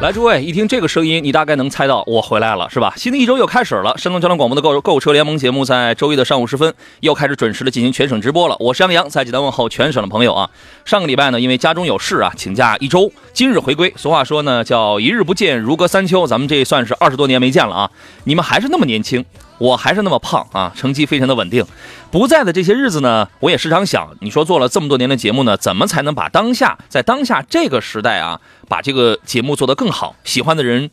来，诸位，一听这个声音，你大概能猜到我回来了，是吧？新的一周又开始了，山东交通广播的购购车联盟节目在周一的上午时分又开始准时的进行全省直播了。我是杨洋，在济南问候全省的朋友啊。上个礼拜呢，因为家中有事啊，请假一周，今日回归。俗话说呢，叫一日不见如隔三秋，咱们这算是二十多年没见了啊。你们还是那么年轻。我还是那么胖啊，成绩非常的稳定。不在的这些日子呢，我也时常想，你说做了这么多年的节目呢，怎么才能把当下在当下这个时代啊，把这个节目做得更好，喜欢的人。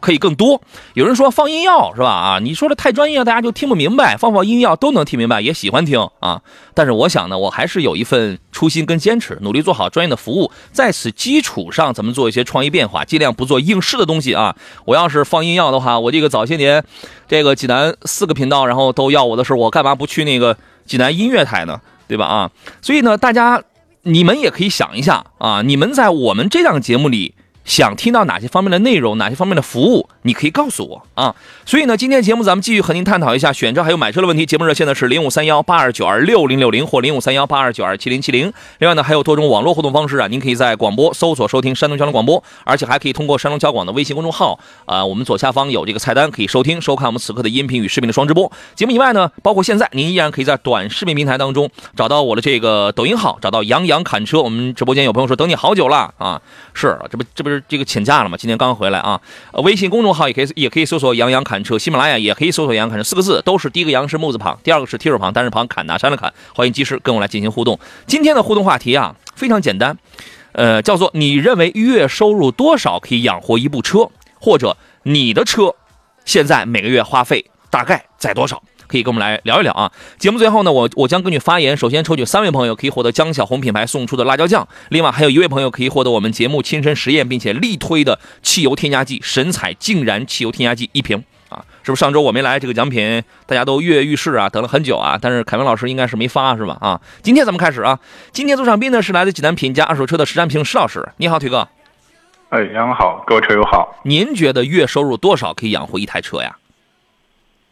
可以更多。有人说放音药是吧？啊，你说的太专业，大家就听不明白。放放音药都能听明白，也喜欢听啊。但是我想呢，我还是有一份初心跟坚持，努力做好专业的服务。在此基础上，咱们做一些创意变化，尽量不做应试的东西啊。我要是放音药的话，我这个早些年，这个济南四个频道，然后都要我的时候，我干嘛不去那个济南音乐台呢？对吧？啊，所以呢，大家你们也可以想一下啊，你们在我们这档节目里。想听到哪些方面的内容，哪些方面的服务，你可以告诉我啊。所以呢，今天节目咱们继续和您探讨一下选车还有买车的问题。节目热线呢是零五三幺八二九二六零六零或零五三幺八二九二七零七零。另外呢，还有多种网络互动方式啊，您可以在广播搜索收听山东交通广播，而且还可以通过山东交广的微信公众号啊，我们左下方有这个菜单可以收听收看我们此刻的音频与视频的双直播节目以外呢，包括现在您依然可以在短视频平台当中找到我的这个抖音号，找到杨洋侃车。我们直播间有朋友说等你好久了啊，是这不这不是这个请假了吗？今天刚回来啊。微信公众号也可以也可以搜索杨洋侃车，喜马拉雅也。可以搜索“杨洋侃车”四个字，都是第一个“杨”是木字旁，第二个是提手旁，单人旁，砍拿山的砍。欢迎及时跟我来进行互动。今天的互动话题啊，非常简单，呃，叫做你认为月收入多少可以养活一部车，或者你的车现在每个月花费大概在多少？可以跟我们来聊一聊啊。节目最后呢，我我将根据发言，首先抽取三位朋友可以获得江小红品牌送出的辣椒酱，另外还有一位朋友可以获得我们节目亲身实验并且力推的汽油添加剂神采净燃汽油添加剂一瓶。啊，是不是上周我没来，这个奖品大家都跃跃欲试啊，等了很久啊。但是凯文老师应该是没发，是吧？啊，今天咱们开始啊。今天做场宾呢是来自济南品家二手车的石占平石老师，你好，腿哥。哎，杨好，各位车友好。您觉得月收入多少可以养活一台车呀？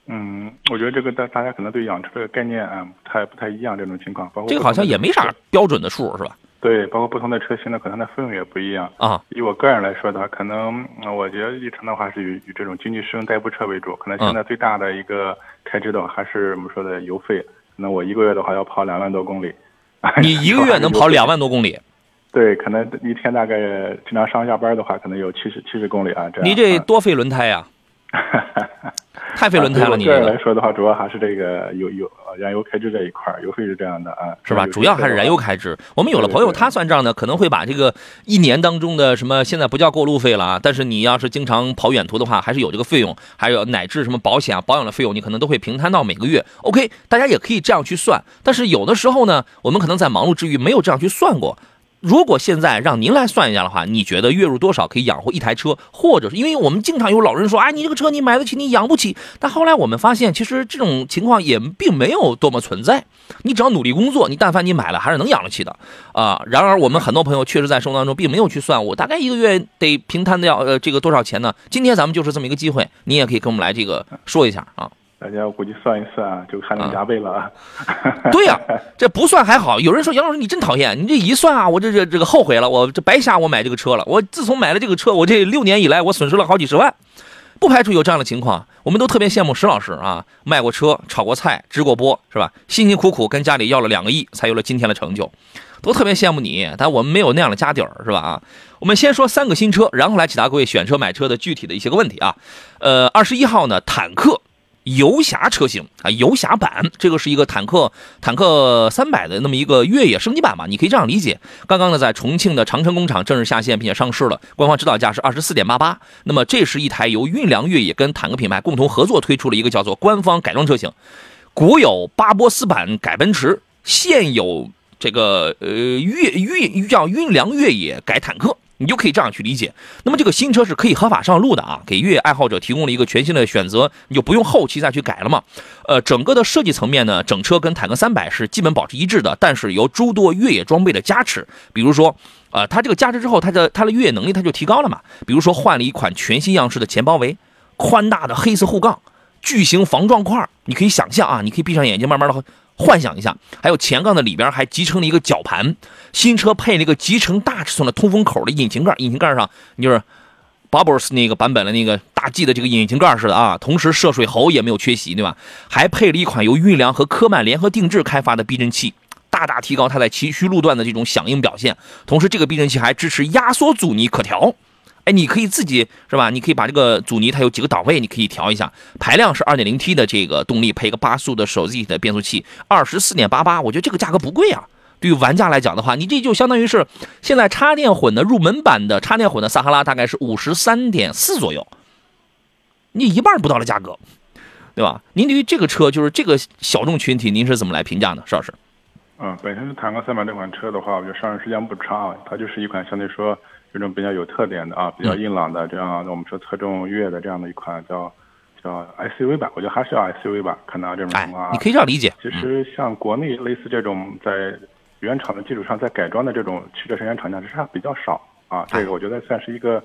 嗯，我觉得这个大大家可能对养车的概念啊，不太不太一样，这种情况，包括这个好像也没啥标准的数，是吧？对，包括不同的车型呢，可能它的费用也不一样啊。以我个人来说的话，可能我觉得日常的话是以以这种经济适用代步车为主。可能现在最大的一个开支的话，还是我们说的油费。那我一个月的话要跑两万多公里。你一个月能跑两万多公里？对，可能一天大概经常上下班的话，可能有七十七十公里啊。这样。你这多费轮胎呀？太费轮胎了，你个人来说的话，主要还是这个油油燃油开支这一块油费是这样的啊，是吧？主要还是燃油开支。我们有了朋友，他算账呢，可能会把这个一年当中的什么现在不叫过路费了啊，但是你要是经常跑远途的话，还是有这个费用，还有乃至什么保险啊、保养的费用，你可能都会平摊到每个月。OK，大家也可以这样去算，但是有的时候呢，我们可能在忙碌之余没有这样去算过。如果现在让您来算一下的话，你觉得月入多少可以养活一台车？或者是因为我们经常有老人说，哎，你这个车你买得起，你养不起。但后来我们发现，其实这种情况也并没有多么存在。你只要努力工作，你但凡你买了，还是能养得起的啊。然而，我们很多朋友确实在生活当中并没有去算，我大概一个月得平摊掉呃这个多少钱呢？今天咱们就是这么一个机会，你也可以跟我们来这个说一下啊。大家我估计算一算啊，就汗流浃背了啊。对呀，这不算还好。有人说杨老师你真讨厌，你这一算啊，我这这这个后悔了，我这白瞎我买这个车了。我自从买了这个车，我这六年以来我损失了好几十万。不排除有这样的情况，我们都特别羡慕石老师啊，卖过车、炒过菜、直过播，是吧？辛辛苦苦跟家里要了两个亿，才有了今天的成就，都特别羡慕你。但我们没有那样的家底儿，是吧？啊，我们先说三个新车，然后来解答各位选车买车的具体的一些个问题啊。呃，二十一号呢，坦克。游侠车型啊，游侠版，这个是一个坦克坦克三百的那么一个越野升级版吧，你可以这样理解。刚刚呢，在重庆的长城工厂正式下线并且上市了，官方指导价是二十四点八八。那么这是一台由运粮越野跟坦克品牌共同合作推出了一个叫做官方改装车型，古有巴博斯版改奔驰，现有这个呃越运叫运粮越野改坦克。你就可以这样去理解。那么这个新车是可以合法上路的啊，给越野爱好者提供了一个全新的选择，你就不用后期再去改了嘛。呃，整个的设计层面呢，整车跟坦克三百是基本保持一致的，但是由诸多越野装备的加持，比如说，呃，它这个加持之后，它的它的越野能力它就提高了嘛。比如说换了一款全新样式的前包围，宽大的黑色护杠，巨型防撞块，你可以想象啊，你可以闭上眼睛慢慢的。幻想一下，还有前杠的里边还集成了一个绞盘，新车配了一个集成大尺寸的通风口的引擎盖，引擎盖上就是 Bubbles 那个版本的那个大 G 的这个引擎盖似的啊，同时涉水喉也没有缺席，对吧？还配了一款由运良和科曼联合定制开发的避震器，大大提高它在崎岖路段的这种响应表现。同时，这个避震器还支持压缩阻尼可调。哎，你可以自己是吧？你可以把这个阻尼，它有几个档位，你可以调一下。排量是 2.0T 的这个动力，配一个八速的手自一体的变速器，二十四点八八，我觉得这个价格不贵啊。对于玩家来讲的话，你这就相当于是现在插电混的入门版的插电混的撒哈拉，大概是五十三点四左右，你一半不到的价格，对吧？您对于这个车，就是这个小众群体，您是怎么来评价呢，邵老师？嗯，本身坦克三百这款车的话，我觉得上市时间不长，它就是一款相对说。这种比较有特点的啊，比较硬朗的这样，我们说侧重越野的这样的一款叫叫 SUV 吧，我觉得还是要 SUV 吧，可能这种情况啊，你可以这样理解。其实像国内类似这种在原厂的基础上再改装的这种汽车生产厂家，其实还比较少啊。这个我觉得算是一个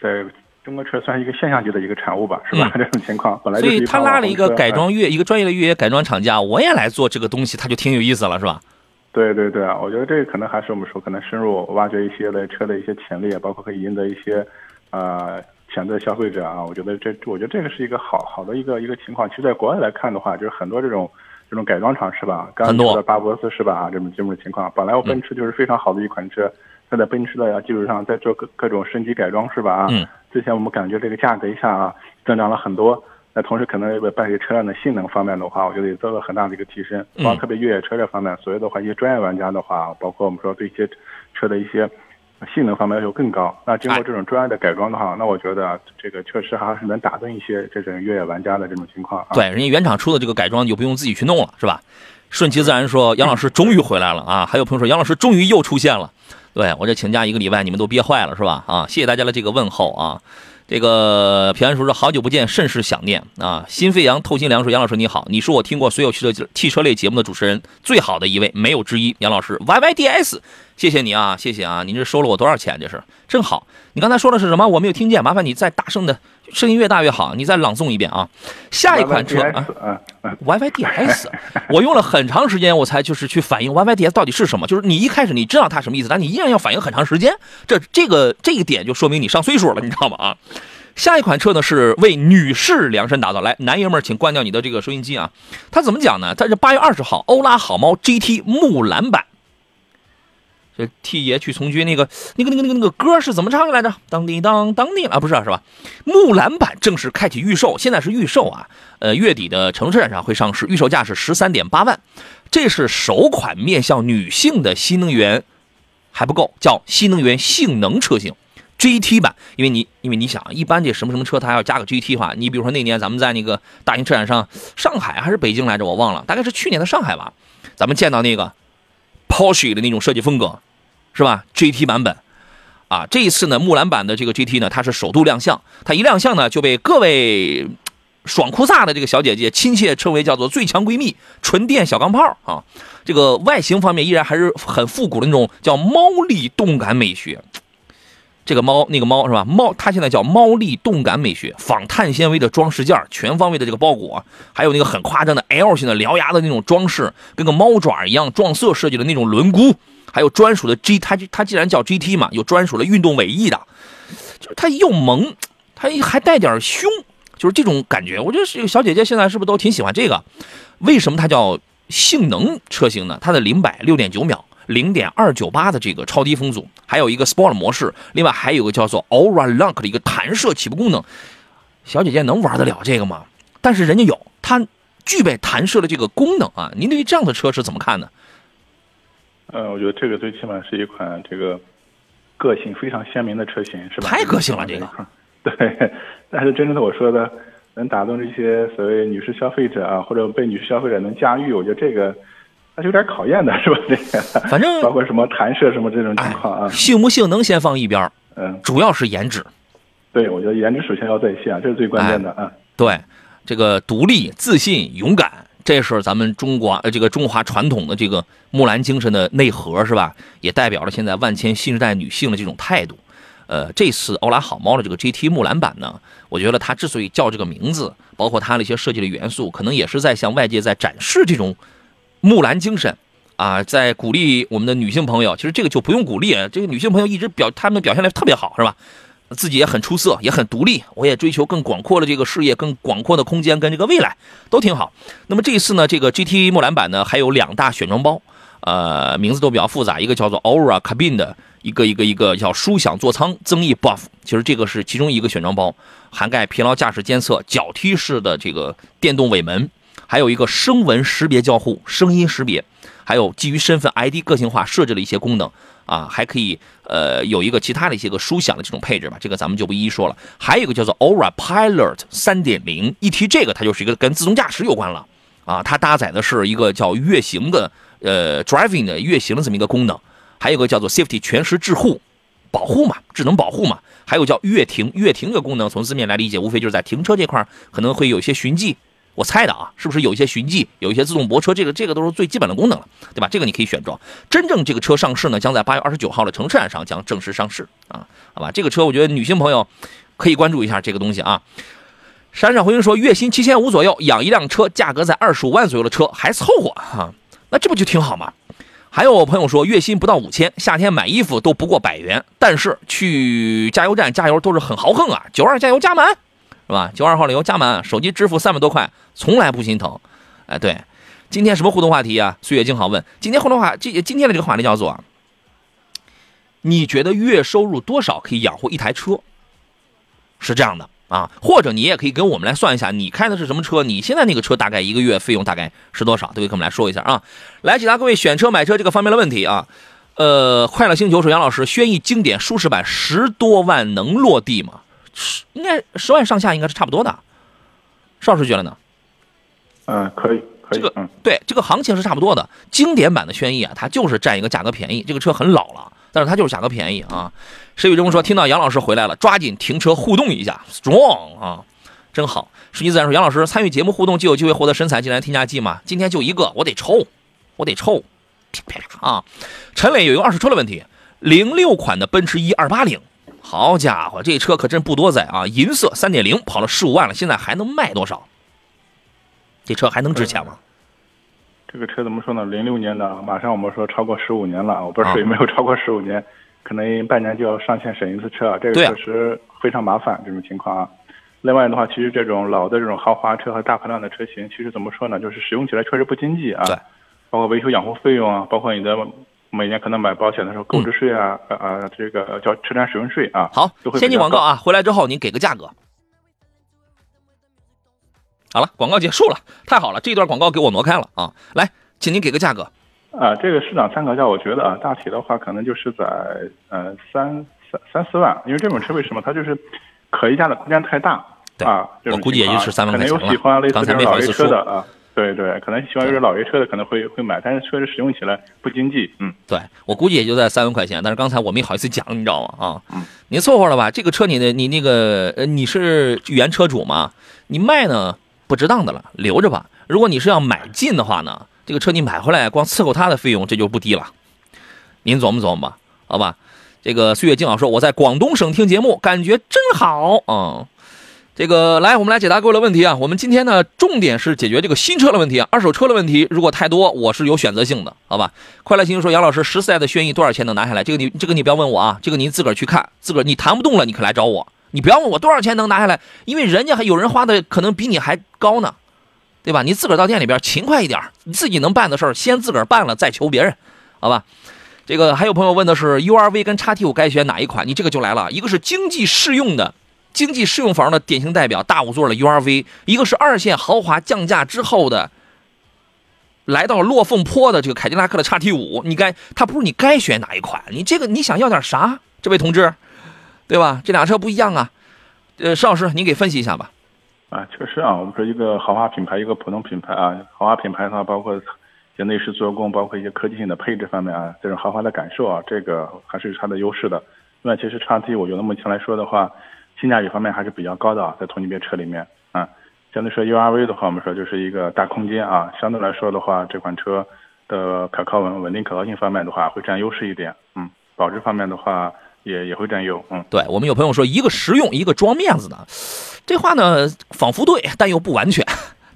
在中国车算是一个现象级的一个产物吧，是吧？这种情况 本来所以他拉了一个改装越一个专业的越野改装厂家，我也来做这个东西，他就挺有意思了，是吧？对对对啊，我觉得这个可能还是我们说可能深入挖掘一些的车的一些潜力，包括可以赢得一些，呃，潜在消费者啊。我觉得这，我觉得这个是一个好好的一个一个情况。其实，在国外来看的话，就是很多这种这种改装厂是吧？刚说的巴博斯是吧？啊，这种这种情况，本来我奔驰就是非常好的一款车，它在奔驰的基础上在做各各种升级改装是吧？啊，之前我们感觉这个价格一下啊增长了很多。那同时，可能伴随车辆的性能方面的话，我觉得也做了很大的一个提升。包括特别越野车这方面，所有的话，一些专业玩家的话，包括我们说对一些车的一些性能方面要求更高。那经过这种专业的改装的话，那我觉得这个确实还是能打动一些这种越野玩家的这种情况。对，人家原厂出的这个改装，就不用自己去弄了，是吧？顺其自然说，杨老师终于回来了啊！还有朋友说，杨老师终于又出现了。对我这请假一个礼拜，你们都憋坏了是吧？啊，谢谢大家的这个问候啊。这个平安叔叔：“好久不见，甚是想念啊！”心飞扬透心凉说：“杨老师你好，你是我听过所有汽车汽车类节目的主持人最好的一位，没有之一。”杨老师，Y Y D S。谢谢你啊，谢谢啊！您这收了我多少钱？这是真好。你刚才说的是什么？我没有听见，麻烦你再大声的，声音越大越好。你再朗诵一遍啊！下一款车啊，Y Y D S，我用了很长时间，我才就是去反应 Y Y D S 到底是什么。就是你一开始你知道它什么意思，但你依然要反应很长时间。这这个这一点就说明你上岁数了，你知道吗？啊！下一款车呢是为女士量身打造，来，男爷们儿请关掉你的这个收音机啊！它怎么讲呢？它是八月二十号，欧拉好猫 GT 木兰版。替爷去从军那个那个那个那个那个歌是怎么唱来着？当滴当当滴啊，不是是吧？木兰版正式开启预售，现在是预售啊。呃，月底的城市展上会上市，预售价是十三点八万。这是首款面向女性的新能源，还不够，叫新能源性能车型 GT 版。因为你因为你想，一般这什么什么车它要加个 GT 的话，你比如说那年咱们在那个大型车展上，上海还是北京来着，我忘了，大概是去年的上海吧，咱们见到那个 Porsche 的那种设计风格。是吧？GT 版本，啊，这一次呢，木兰版的这个 GT 呢，它是首度亮相，它一亮相呢，就被各位爽酷飒的这个小姐姐亲切称为叫做最强闺蜜、纯电小钢炮啊。这个外形方面依然还是很复古的那种叫猫力动感美学。这个猫那个猫是吧？猫它现在叫猫力动感美学，仿碳纤维的装饰件，全方位的这个包裹，还有那个很夸张的 L 型的獠牙的那种装饰，跟个猫爪一样撞色设计的那种轮毂。还有专属的 G，它它既然叫 GT 嘛，有专属的运动尾翼的，就是它又萌，它还带点凶，就是这种感觉。我觉得这个小姐姐现在是不是都挺喜欢这个？为什么它叫性能车型呢？它的零百六点九秒，零点二九八的这个超低风阻，还有一个 Sport 模式，另外还有个叫做 Aura Lock 的一个弹射起步功能。小姐姐能玩得了这个吗？但是人家有，它具备弹射的这个功能啊。您对于这样的车是怎么看呢？呃，我觉得这个最起码是一款这个个性非常鲜明的车型，是吧？太个性了，这个。对，但是真正的我说的能打动这些所谓女士消费者啊，或者被女士消费者能驾驭，我觉得这个它是有点考验的，是吧？这个 反正包括什么弹射什么这种情况啊，性不性能先放一边儿，嗯，主要是颜值。对，我觉得颜值首先要在线，这是最关键的啊。对，这个独立、自信、勇敢，这是咱们中国呃这个中华传统的这个木兰精神的内核，是吧？也代表了现在万千新时代女性的这种态度。呃，这次欧拉好猫的这个 GT 木兰版呢，我觉得它之所以叫这个名字，包括它的一些设计的元素，可能也是在向外界在展示这种木兰精神啊，在鼓励我们的女性朋友。其实这个就不用鼓励，这个女性朋友一直表她们表现的特别好，是吧？自己也很出色，也很独立，我也追求更广阔的这个事业、更广阔的空间跟这个未来都挺好。那么这一次呢，这个 GT 木兰版呢还有两大选装包，呃，名字都比较复杂，一个叫做 Aura Cabin 的。一个一个一个叫舒享座舱增益 buff，其实这个是其中一个选装包，涵盖疲劳驾驶监测、脚踢式的这个电动尾门，还有一个声纹识别交互、声音识别，还有基于身份 ID 个性化设置的一些功能啊，还可以呃有一个其他的一些个舒享的这种配置吧，这个咱们就不一一说了。还有一个叫做 Aura Pilot 三点零，一提这个它就是一个跟自动驾驶有关了啊，它搭载的是一个叫月行的呃 driving 的月行的这么一个功能。还有个叫做 Safety 全时智护，保护嘛，智能保护嘛。还有叫悦停，悦停这个功能从字面来理解，无非就是在停车这块可能会有些循迹。我猜的啊，是不是有一些循迹，有一些自动泊车？这个这个都是最基本的功能了，对吧？这个你可以选装。真正这个车上市呢，将在八月二十九号的城市展上将正式上市啊，好吧？这个车我觉得女性朋友可以关注一下这个东西啊。闪闪回应说，月薪七千五左右，养一辆车，价格在二十五万左右的车还凑合哈，那这不就挺好吗？还有朋友说，月薪不到五千，夏天买衣服都不过百元，但是去加油站加油都是很豪横啊，九二加油加满，是吧？九二号的油加满，手机支付三百多块，从来不心疼。哎，对，今天什么互动话题啊？岁月静好问，今天互动话，这今天的这个话题叫做，你觉得月收入多少可以养活一台车？是这样的。啊，或者你也可以跟我们来算一下，你开的是什么车？你现在那个车大概一个月费用大概是多少？都可以跟我们来说一下啊。来解答各位选车买车这个方面的问题啊。呃，快乐星球说杨老师，轩逸经典舒适版十多万能落地吗？十应该十万上下应该是差不多的。邵老师觉得呢？嗯，可以，可以。这个对这个行情是差不多的。经典版的轩逸啊，它就是占一个价格便宜。这个车很老了。但是它就是价格便宜啊！石宇中说：“听到杨老师回来了，抓紧停车互动一下，strong 啊，真好。”顺其自然说：“杨老师参与节目互动就有机会获得神采竟然添加剂嘛？今天就一个，我得抽，我得抽，啪啪啪啊！”陈磊有一个二手车的问题，零六款的奔驰 E 二八零，好家伙，这车可真不多载啊！银色三点零，跑了十五万了，现在还能卖多少？这车还能值钱吗？这个车怎么说呢？零六年的，马上我们说超过十五年了，我不知道有没有超过十五年，可能半年就要上线审一次车，这个确实非常麻烦这种情况啊。另外的话，其实这种老的这种豪华车和大排量的车型，其实怎么说呢？就是使用起来确实不经济啊。对。包括维修养护费用啊，包括你的每年可能买保险的时候购置税啊，啊，这个叫车辆使用税啊。好，先进广告啊，回来之后您给个价格。好了，广告结束了，太好了，这段广告给我挪开了啊！来，请您给个价格。啊，这个市场参考价，我觉得啊，大体的话可能就是在呃三三三四万，因为这种车为什么它就是可溢价的空间太大啊？我估计也就是三万块钱可能有喜欢类似这种老爷车的啊，对对，可能喜欢有点老爷车的可能会会买，但是确实使用起来不经济。嗯，对我估计也就在三万块钱，但是刚才我没好意思讲，你知道吗？啊，嗯，您凑合了吧？这个车你的你那个呃你是原车主吗？你卖呢？不值当的了，留着吧。如果你是要买进的话呢，这个车你买回来光伺候它的费用这就不低了。您琢磨琢磨吧，好吧。这个岁月静好说，我在广东省听节目，感觉真好。嗯，这个来，我们来解答各位的问题啊。我们今天呢，重点是解决这个新车的问题啊，二手车的问题。如果太多，我是有选择性的，好吧。快乐星说，杨老师，十四代的轩逸多少钱能拿下来？这个你这个你不要问我啊，这个您自个儿去看，自个儿你谈不动了，你可来找我。你不要问我多少钱能拿下来，因为人家还有人花的可能比你还高呢，对吧？你自个儿到店里边勤快一点，你自己能办的事儿先自个儿办了，再求别人，好吧？这个还有朋友问的是 U R V 跟叉 T 五该选哪一款？你这个就来了，一个是经济适用的经济适用房的典型代表大五座的 U R V，一个是二线豪华降价之后的来到落凤坡的这个凯迪拉克的叉 T 五，你该它不是你该选哪一款？你这个你想要点啥？这位同志？对吧？这俩车不一样啊，呃，邵老师，您给分析一下吧。啊，确实啊，我们说一个豪华品牌，一个普通品牌啊。豪华品牌的话，包括一些内饰做工，包括一些科技性的配置方面啊，这种豪华的感受啊，这个还是有它的优势的。另外，其实叉 T 我觉得目前来说的话，性价比方面还是比较高的啊，在同级别车里面啊，相对说 URV 的话，我们说就是一个大空间啊，相对来说的话，这款车的可靠稳稳定可靠性方面的话会占优势一点，嗯，保值方面的话也也会占优，嗯，对我们有朋友说一个实用，一个装面子的，这话呢仿佛对，但又不完全。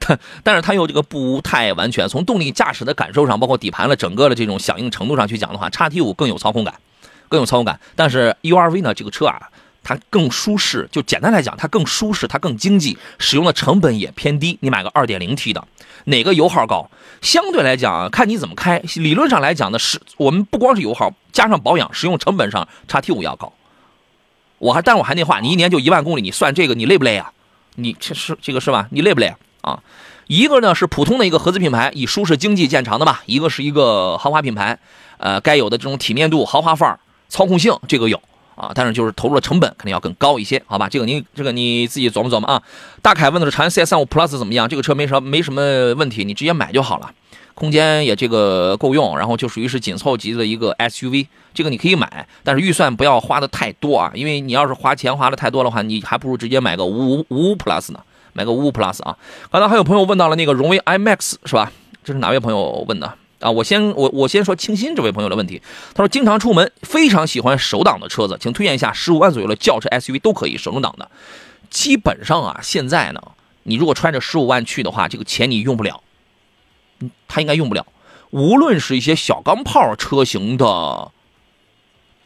但是它又这个不太完全，从动力驾驶的感受上，包括底盘的整个的这种响应程度上去讲的话，叉 T 五更有操控感，更有操控感。但是 URV 呢，这个车啊，它更舒适，就简单来讲，它更舒适，它更经济，使用的成本也偏低。你买个 2.0T 的，哪个油耗高？相对来讲，看你怎么开。理论上来讲呢，是我们不光是油耗，加上保养，使用成本上，叉 T 五要高。我还，但我还那话，你一年就一万公里，你算这个，你累不累啊？你这是这个是吧？你累不累？啊，一个呢是普通的一个合资品牌，以舒适经济见长的吧；一个是一个豪华品牌，呃，该有的这种体面度、豪华范儿、操控性，这个有啊。但是就是投入的成本肯定要更高一些，好吧？这个您这个你自己琢磨琢磨啊。大凯问的是长安 CS35 Plus 怎么样？这个车没什么没什么问题，你直接买就好了，空间也这个够用，然后就属于是紧凑级的一个 SUV，这个你可以买，但是预算不要花的太多啊，因为你要是花钱花的太多的话，你还不如直接买个五五五 Plus 呢。买个五五 Plus 啊！刚才还有朋友问到了那个荣威 iMAX 是吧？这是哪位朋友问的啊？我先我我先说清新这位朋友的问题。他说经常出门，非常喜欢手挡的车子，请推荐一下十五万左右的轿车 SUV 都可以手动挡的。基本上啊，现在呢，你如果揣着十五万去的话，这个钱你用不了，他应该用不了。无论是一些小钢炮车型的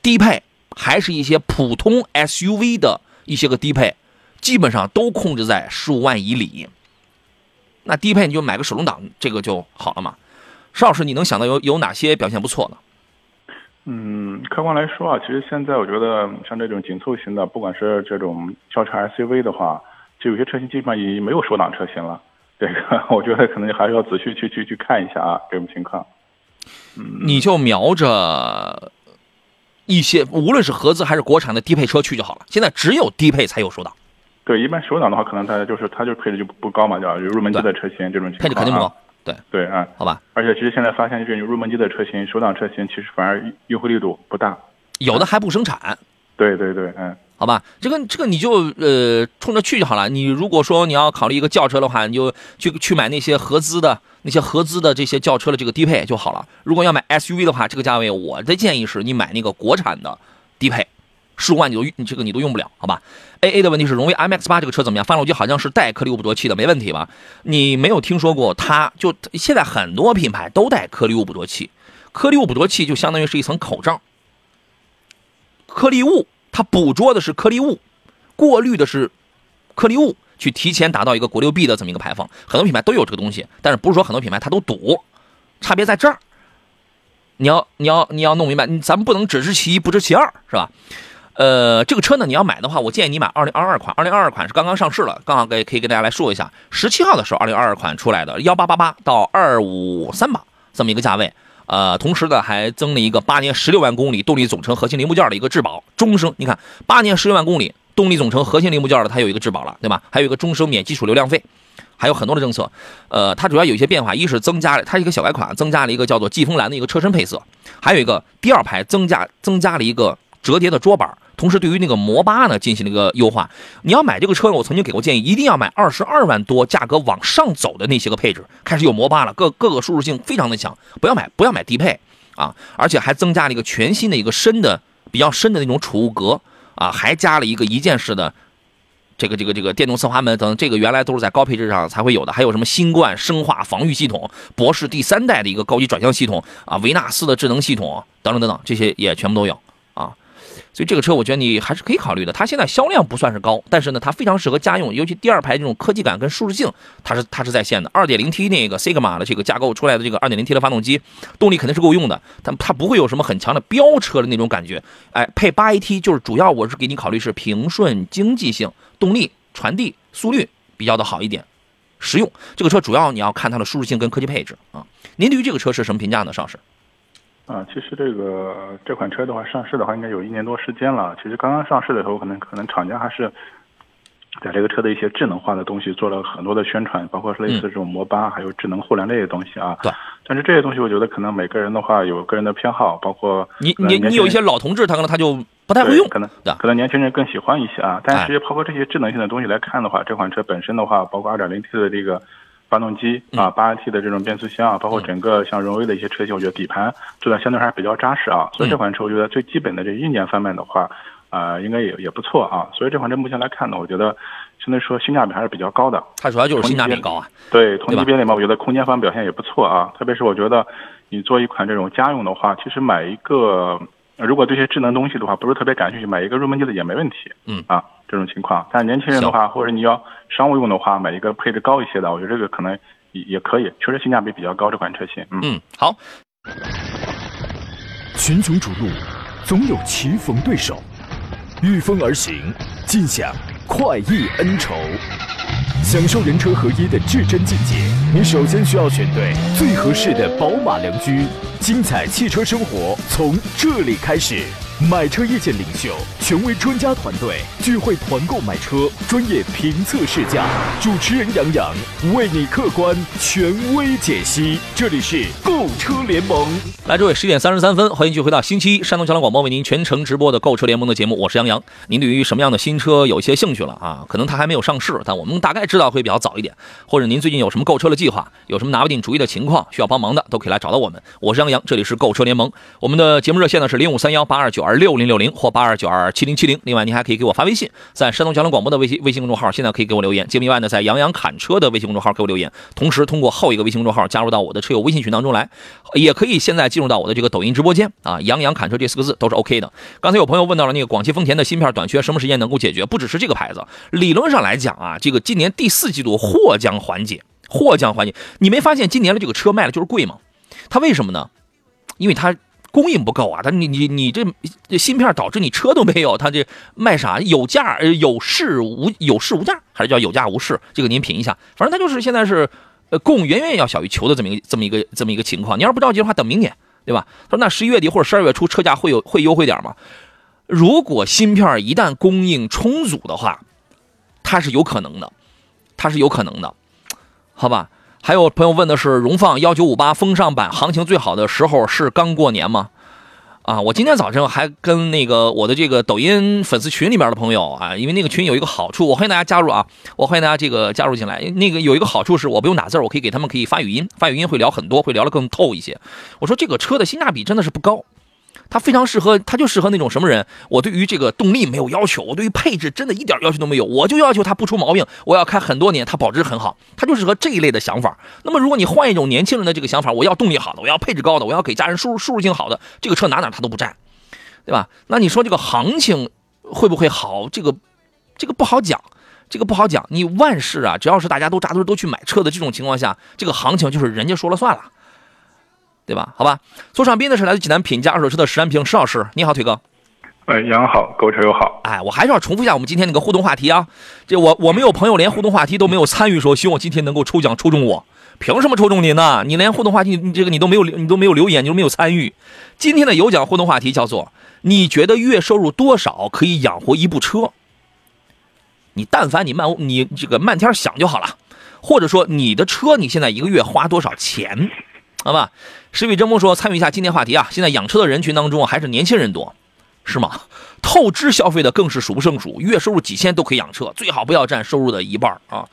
低配，还是一些普通 SUV 的一些个低配。基本上都控制在十五万以里，那低配你就买个手动挡，这个就好了嘛。邵老师，你能想到有有哪些表现不错的？嗯，客观来说啊，其实现在我觉得像这种紧凑型的，不管是这种轿车 SUV 的话，就有些车型基本上已经没有手挡车型了。这个 我觉得可能还是要仔细去去去看一下啊，这种情况。嗯，你就瞄着一些无论是合资还是国产的低配车去就好了。现在只有低配才有手挡。对，一般手挡的话，可能它就是它就配置就不高嘛，叫入门级的车型这种情况。配置肯定不高。对对啊，好吧。而且其实现在发现，这种入门级的车型，首档车型其实反而优惠力度不大，有的还不生产。对对对，嗯，好吧，这个这个你就呃冲着去就好了。你如果说你要考虑一个轿车的话，你就去去买那些合资的那些合资的这些轿车的这个低配就好了。如果要买 SUV 的话，这个价位我的建议是你买那个国产的低配。十五万你都你这个你都用不了，好吧？A A 的问题是荣威 M X 八这个车怎么样？发动机好像是带颗粒物捕捉器的，没问题吧？你没有听说过它？就现在很多品牌都带颗粒物捕捉器，颗粒物捕捉器就相当于是一层口罩。颗粒物它捕捉的是颗粒物，过滤的是颗粒物，去提前达到一个国六 B 的这么一个排放。很多品牌都有这个东西，但是不是说很多品牌它都堵？差别在这儿。你要你要你要弄明白，咱们不能只知其一不知其二，是吧？呃，这个车呢，你要买的话，我建议你买二零二二款。二零二二款是刚刚上市了，刚好给可以跟大家来说一下，十七号的时候，二零二二款出来的幺八八八到二五三八这么一个价位。呃，同时呢，还增了一个八年十六万公里动力总成核心零部件的一个质保，终生。你看，八年十六万公里动力总成核心零部件的，它有一个质保了，对吧？还有一个终生免基础流量费，还有很多的政策。呃，它主要有一些变化，一是增加了它一个小改款，增加了一个叫做季风蓝的一个车身配色，还有一个第二排增加增加了一个折叠的桌板。同时，对于那个摩巴呢，进行了一个优化。你要买这个车，我曾经给过建议，一定要买二十二万多价格往上走的那些个配置。开始有摩巴了，各各个舒适性非常的强，不要买，不要买低配啊！而且还增加了一个全新的一个深的、比较深的那种储物格啊，还加了一个一键式的这个这个这个电动侧滑门等，这个原来都是在高配置上才会有的。还有什么新冠生化防御系统、博士第三代的一个高级转向系统啊，维纳斯的智能系统等等等等，这些也全部都有。所以这个车我觉得你还是可以考虑的。它现在销量不算是高，但是呢，它非常适合家用，尤其第二排这种科技感跟舒适性，它是它是在线的。2.0T 那个 Sigma 的这个架构出来的这个 2.0T 的发动机，动力肯定是够用的，但它不会有什么很强的飙车的那种感觉。哎，配 8AT 就是主要我是给你考虑是平顺、经济性、动力、传递速率比较的好一点，实用。这个车主要你要看它的舒适性跟科技配置啊。您对于这个车是什么评价呢，邵老师？啊，其实这个这款车的话，上市的话应该有一年多时间了。其实刚刚上市的时候，可能可能厂家还是在这个车的一些智能化的东西做了很多的宣传，包括类似这种摩巴，还有智能互联类的东西啊。对。但是这些东西，我觉得可能每个人的话有个人的偏好，包括你你你有一些老同志，他可能他就不太会用，可能可能年轻人更喜欢一些啊。但是包括这些智能性的东西来看的话，这款车本身的话，包括 2.0T 的这个发动机啊八 AT 的这种变速箱啊，包括整个像荣威的一些车型，我觉得底盘做的相对还是比较扎实啊。所以这款车我觉得最基本的这硬件方面的话，啊，应该也也不错啊。所以这款车目前来看呢，我觉得。相对说性价比还是比较高的，它主要就是性价比高啊。对，同级别里面我觉得空间方表现也不错啊。特别是我觉得你做一款这种家用的话，其实买一个如果对这些智能东西的话不是特别感兴趣，买一个入门级的也没问题。嗯啊，这种情况。但年轻人的话，或者你要商务用的话，买一个配置高一些的，我觉得这个可能也也可以，确实性价比比较高这款车型。嗯，好。群雄逐鹿，总有棋逢对手，御风而行，尽享。快意恩仇，享受人车合一的至臻境界。你首先需要选对最合适的宝马良驹，精彩汽车生活从这里开始。买车意见领袖，权威专家团队聚会团购买车，专业评测试驾，主持人杨洋为你客观权威解析。这里是购车联盟。来，诸位，十点三十三分，欢迎继续回到星期一山东交通广播为您全程直播的购车联盟的节目，我是杨洋。您对于什么样的新车有一些兴趣了啊？可能它还没有上市，但我们大概知道会比较早一点。或者您最近有什么购车的计划，有什么拿不定主意的情况需要帮忙的，都可以来找到我们。我是杨洋，这里是购车联盟。我们的节目热线呢是零五三幺八二九二二六零六零或八二九二七零七零。另外，您还可以给我发微信，在山东交通广播的微信微信公众号，现在可以给我留言。节目以外呢，在杨洋侃车的微信公众号给我留言，同时通过后一个微信公众号加入到我的车友微信群当中来，也可以现在进入到我的这个抖音直播间啊，杨洋侃车这四个字都是 OK 的。刚才有朋友问到了那个广汽丰田的芯片短缺什么时间能够解决？不只是这个牌子，理论上来讲啊，这个今年第四季度或将缓解，或将缓解。你没发现今年的这个车卖的就是贵吗？它为什么呢？因为它。供应不够啊，他你你你这芯片导致你车都没有，他这卖啥有价有市无有市无价，还是叫有价无市？这个您品一下。反正他就是现在是，呃，供远远要小于求的这么一个这么一个这么一个情况。你要是不着急的话，等明年，对吧？他说那十一月底或者十二月初车价会有会优惠点吗？如果芯片一旦供应充足的话，它是有可能的，它是有可能的，好吧？还有朋友问的是荣放幺九五八风尚版行情最好的时候是刚过年吗？啊，我今天早晨还跟那个我的这个抖音粉丝群里面的朋友啊，因为那个群有一个好处，我欢迎大家加入啊，我欢迎大家这个加入进来。那个有一个好处是我不用打字，我可以给他们可以发语音，发语音会聊很多，会聊得更透一些。我说这个车的性价比真的是不高。它非常适合，它就适合那种什么人？我对于这个动力没有要求，我对于配置真的一点要求都没有，我就要求它不出毛病，我要开很多年，它保值很好，它就适合这一类的想法。那么如果你换一种年轻人的这个想法，我要动力好的，我要配置高的，我要给家人舒舒适性好的，这个车哪哪它都不占，对吧？那你说这个行情会不会好？这个这个不好讲，这个不好讲。你万事啊，只要是大家都扎堆都去买车的这种情况下，这个行情就是人家说了算了。对吧？好吧，坐上宾的是来自济南品家二手车的石安平石老师，你好，腿哥。哎，杨好，购车友好。哎，我还是要重复一下我们今天那个互动话题啊。这我我们有朋友连互动话题都没有参与，说希望今天能够抽奖抽中我，凭什么抽中您呢？你连互动话题你这个你都没有你都没有留言，你都没有参与。今天的有奖互动话题叫做：你觉得月收入多少可以养活一部车？你但凡你慢你这个漫天想就好了，或者说你的车你现在一个月花多少钱？好吧。石宇真风说：“参与一下今天话题啊！现在养车的人群当中还是年轻人多，是吗？透支消费的更是数不胜数，月收入几千都可以养车，最好不要占收入的一半啊！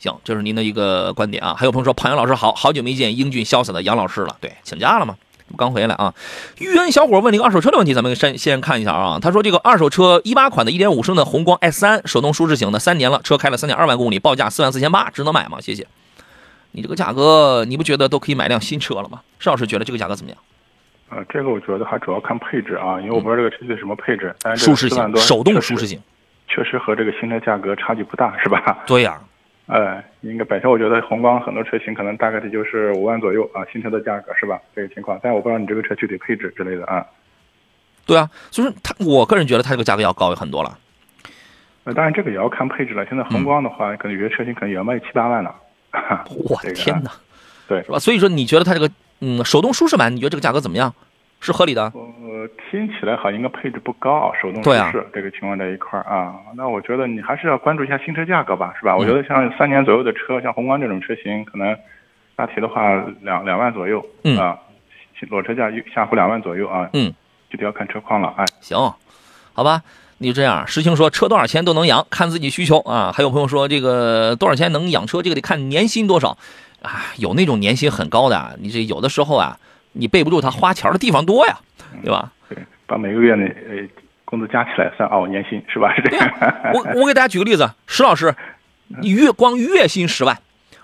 行，这是您的一个观点啊。还有朋友说，庞洋老师好好久没见英俊潇洒的杨老师了，对，请假了吗？刚回来啊。玉恩小伙问了一个二手车的问题，咱们先先看一下啊。他说这个二手车一八款的1.5升的宏光 S 三手动舒适型的，三年了，车开了3.2万公里，报价4万四千八，值得买吗？谢谢。”你这个价格，你不觉得都可以买辆新车了吗？邵老师觉得这个价格怎么样？呃，这个我觉得还主要看配置啊，因为我不知道这个车是什么配置。但是舒适性，手动舒适性，确实和这个新车价格差距不大，是吧？对呀。呃，应该本身我觉得宏光很多车型可能大概的就是五万左右啊，新车的价格是吧？这个情况，但我不知道你这个车具体配置之类的啊。对啊，所以说它，我个人觉得它这个价格要高很多了。呃，当然这个也要看配置了。现在宏光的话，可能有些车型可能也要卖七八万了。我的天哪，对，是吧？所以说，你觉得它这个嗯手动舒适版，你觉得这个价格怎么样？是合理的？呃，听起来好像应该配置不高啊，手动舒适这个情况在一块儿啊。那我觉得你还是要关注一下新车价格吧，是吧？嗯我觉得像三年左右的车，像宏光这种车型，可能大体的话两两万左右，嗯啊，裸车价下浮两万左右啊，嗯，具体要看车况了，哎。行，好吧，你就这样。石青说车多少钱都能养，看自己需求啊。还有朋友说这个多少钱能养车，这个得看年薪多少啊。有那种年薪很高的啊，你这有的时候啊，你备不住他花钱的地方多呀，对吧？对，把每个月的呃工资加起来算哦年薪是吧？是这样。我我给大家举个例子，石老师，你月光月薪十万，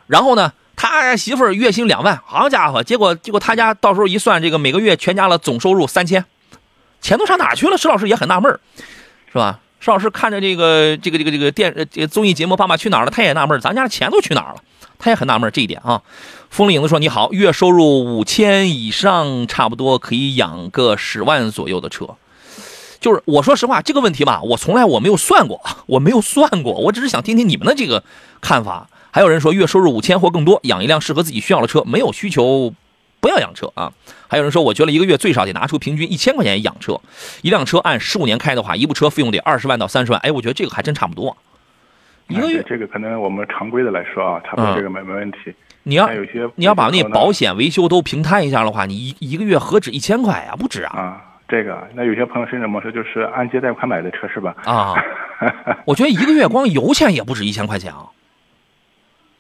然后呢，他媳妇儿月薪两万，好家伙，结果结果他家到时候一算，这个每个月全家了总收入三千，钱都上哪去了？石老师也很纳闷儿，是吧？邵老师看着这个这个这个这个电呃这个综艺节目《爸爸去哪儿了》，他也纳闷，咱家的钱都去哪儿了？他也很纳闷这一点啊。风铃影子说：“你好，月收入五千以上，差不多可以养个十万左右的车。”就是我说实话，这个问题吧，我从来我没有算过，我没有算过，我只是想听听你们的这个看法。还有人说月收入五千或更多，养一辆适合自己需要的车，没有需求不要养车啊。还有人说，我觉得一个月最少得拿出平均一千块钱养车，一辆车按十五年开的话，一部车费用得二十万到三十万。哎，我觉得这个还真差不多。一个哎月这个可能我们常规的来说啊，差不多嗯这个没没问题。你要有些你要把那保险维修都平摊一下的话，你一一个月何止一千块呀？不止啊啊，这个那有些朋友甚至模式就是按揭贷款买的车是吧？啊！我觉得一个月光油钱也不止一千块钱啊，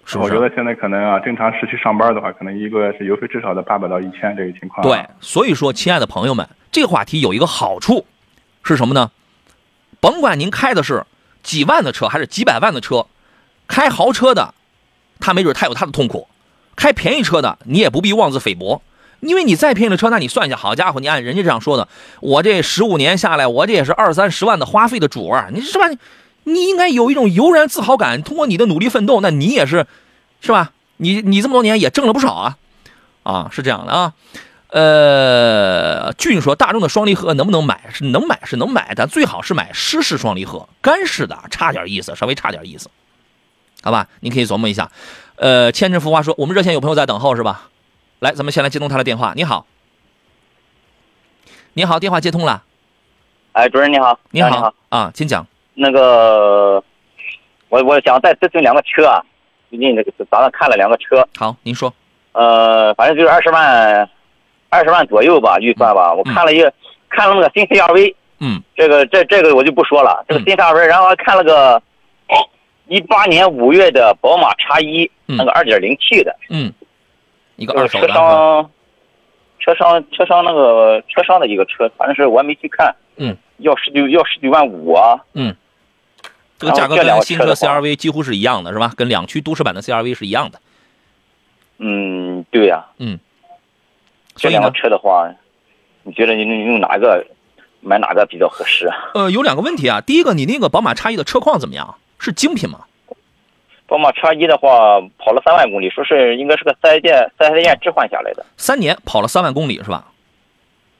是不是？我觉得现在可能啊，正常市区上班的话，可能一个月是油费至少得八百到一千这个情况、啊。对，所以说，亲爱的朋友们，这个话题有一个好处是什么呢？甭管您开的是几万的车还是几百万的车，开豪车的，他没准他有他的痛苦；开便宜车的，你也不必妄自菲薄。因为你再便宜的车，那你算一下，好家伙，你按人家这样说的，我这十五年下来，我这也是二三十万的花费的主儿，你是吧？你应该有一种油然自豪感，通过你的努力奋斗，那你也是，是吧？你你这么多年也挣了不少啊，啊，是这样的啊。呃，俊说大众的双离合能不能买？是能买，是能买，但最好是买湿式双离合，干式的差点意思，稍微差点意思，好吧？你可以琢磨一下。呃，千真浮华说，我们热线有朋友在等候是吧？来，咱们先来接通他的电话。你好，你好，电话接通了。哎，主任你好，你好，啊，请讲。那个，我我想再咨询两个车啊，最近这个咱们看了两个车，好，您说。呃，反正就是二十万，二十万左右吧，预算吧。我看了一个，看了那个新 CRV，嗯这个这这个我就不说了，这个嗯新 CRV，然后还看了个一八年五月的宝马叉一，嗯那个二点零 T 的，嗯，一个二手的啊。商，车商车商那个车商的一个车，反正是我还没去看，嗯，要十九要十九万五啊。嗯，这个价格跟新车 CRV 几乎是一样的，是吧？跟两驱都市版的 CRV 是一样的。嗯，对呀、这所以两个，车的话，你觉得你你用哪个买哪个比较合适啊？呃，有两个问题啊。第一个，你那个宝马叉一的车况怎么样？是精品吗？宝马叉一的话，跑了三万公里，说是应该是个四 S 店四 S 店置换下来的。三年跑了三万公里是吧？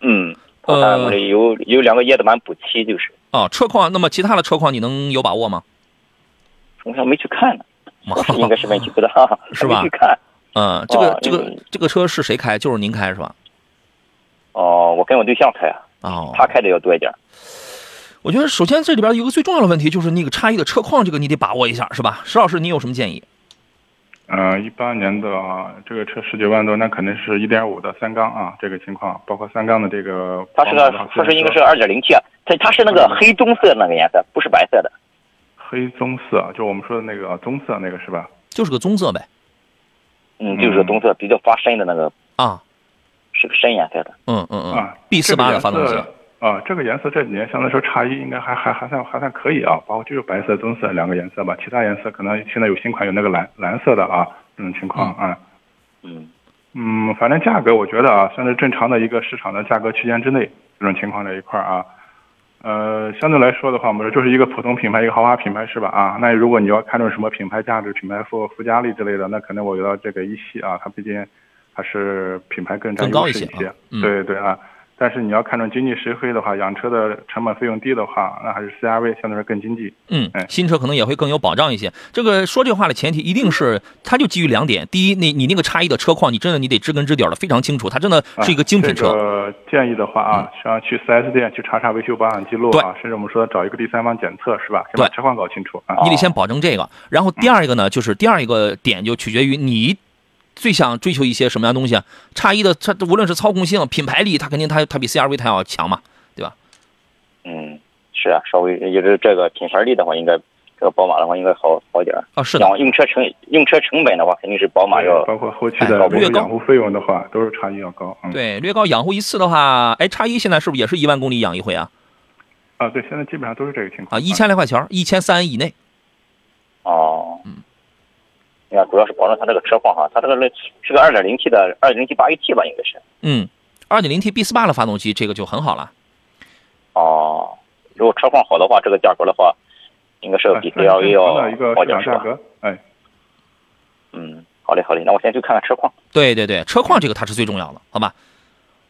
嗯，跑三万公里，有有两个叶子板补漆，就是。哦，车况，那么其他的车况你能有把握吗？我还没去看呢，应该是问题不大，是吧没去看。嗯，这个哦这个嗯这个车是谁开？就是您开是吧？哦，我跟我对象开啊，哦，他开的要多一点。我觉得首先这里边有一个最重要的问题，就是那个差异的车况，这个你得把握一下，是吧？石老师，你有什么建议？嗯，一八年的啊，这个车十九万多，那肯定是一点五的三缸啊，这个情况，包括三缸的这个。它是个它是应该是二点零 T，啊，它它是那个黑棕色那个颜色，不是白色的。黑棕色，就我们说的那个棕色那个是吧？就是个棕色呗。嗯，就是个棕色，比较发深的那个，啊，是个深颜色的。嗯嗯嗯啊，B 四八的发色啊，这个颜色这几年相对来说差异应该还还还算还算可以啊，包括就是白色、棕色两个颜色吧，其他颜色可能现在有新款有那个蓝蓝色的啊，这种情况啊。嗯，嗯，反正价格我觉得啊，算是正常的一个市场的价格区间之内，这种情况这一块啊，呃，相对来说的话，我们说就是一个普通品牌，一个豪华品牌是吧？啊，那如果你要看重什么品牌价值、品牌附附加力之类的，那可能我觉得这个一系啊，它毕竟还是品牌更占优势一一些对对啊，但是你要看重经济实惠的话，养车的成本费用低的话，那还是 CRV 相对来说更经济。嗯哎，新车可能也会更有保障一些。这个说这话的前提一定是，它就基于两点：第一，你你那个差异的车况，你真的你得知根知底儿的非常清楚，它真的是一个精品车。啊这个建议的话啊，像去 4S 店去查查维修保养记录对啊，甚至我们说找一个第三方检测是吧？先把对车况搞清楚啊。你得先保证这个。然后第二一个呢，就是第二一个点就取决于你最想追求一些什么样东西啊？叉一的它无论是操控性、品牌力，它肯定它它比 CRV 它要强嘛，对吧？嗯，是啊，稍微也是这个品牌力的话，应该这个宝马的话应该好好点儿。啊，是的，像用车成用车成本的话，肯定是宝马要包括后期哎的维略高养护费用的话，都是叉一要高。嗯，对，略高养护一次的话，哎，叉一现在是不是也是一万公里养一回啊？啊，对，现在基本上都是这个情况啊，一千来块钱，一千三以内。哦，嗯，你看主要是保证它这个车况哈，它这个是个二点零 T 的二点零 T 八 AT 吧，应该是。嗯，二点零 T B 四八的发动机，这个就很好了。哦，如果车况好的话，这个价格的话，应该是啊比那是 CRV 正常的一个要好点是吧？哎，嗯，好嘞好嘞，那我先去看看车况。对对对，车况这个它是最重要的，好吧？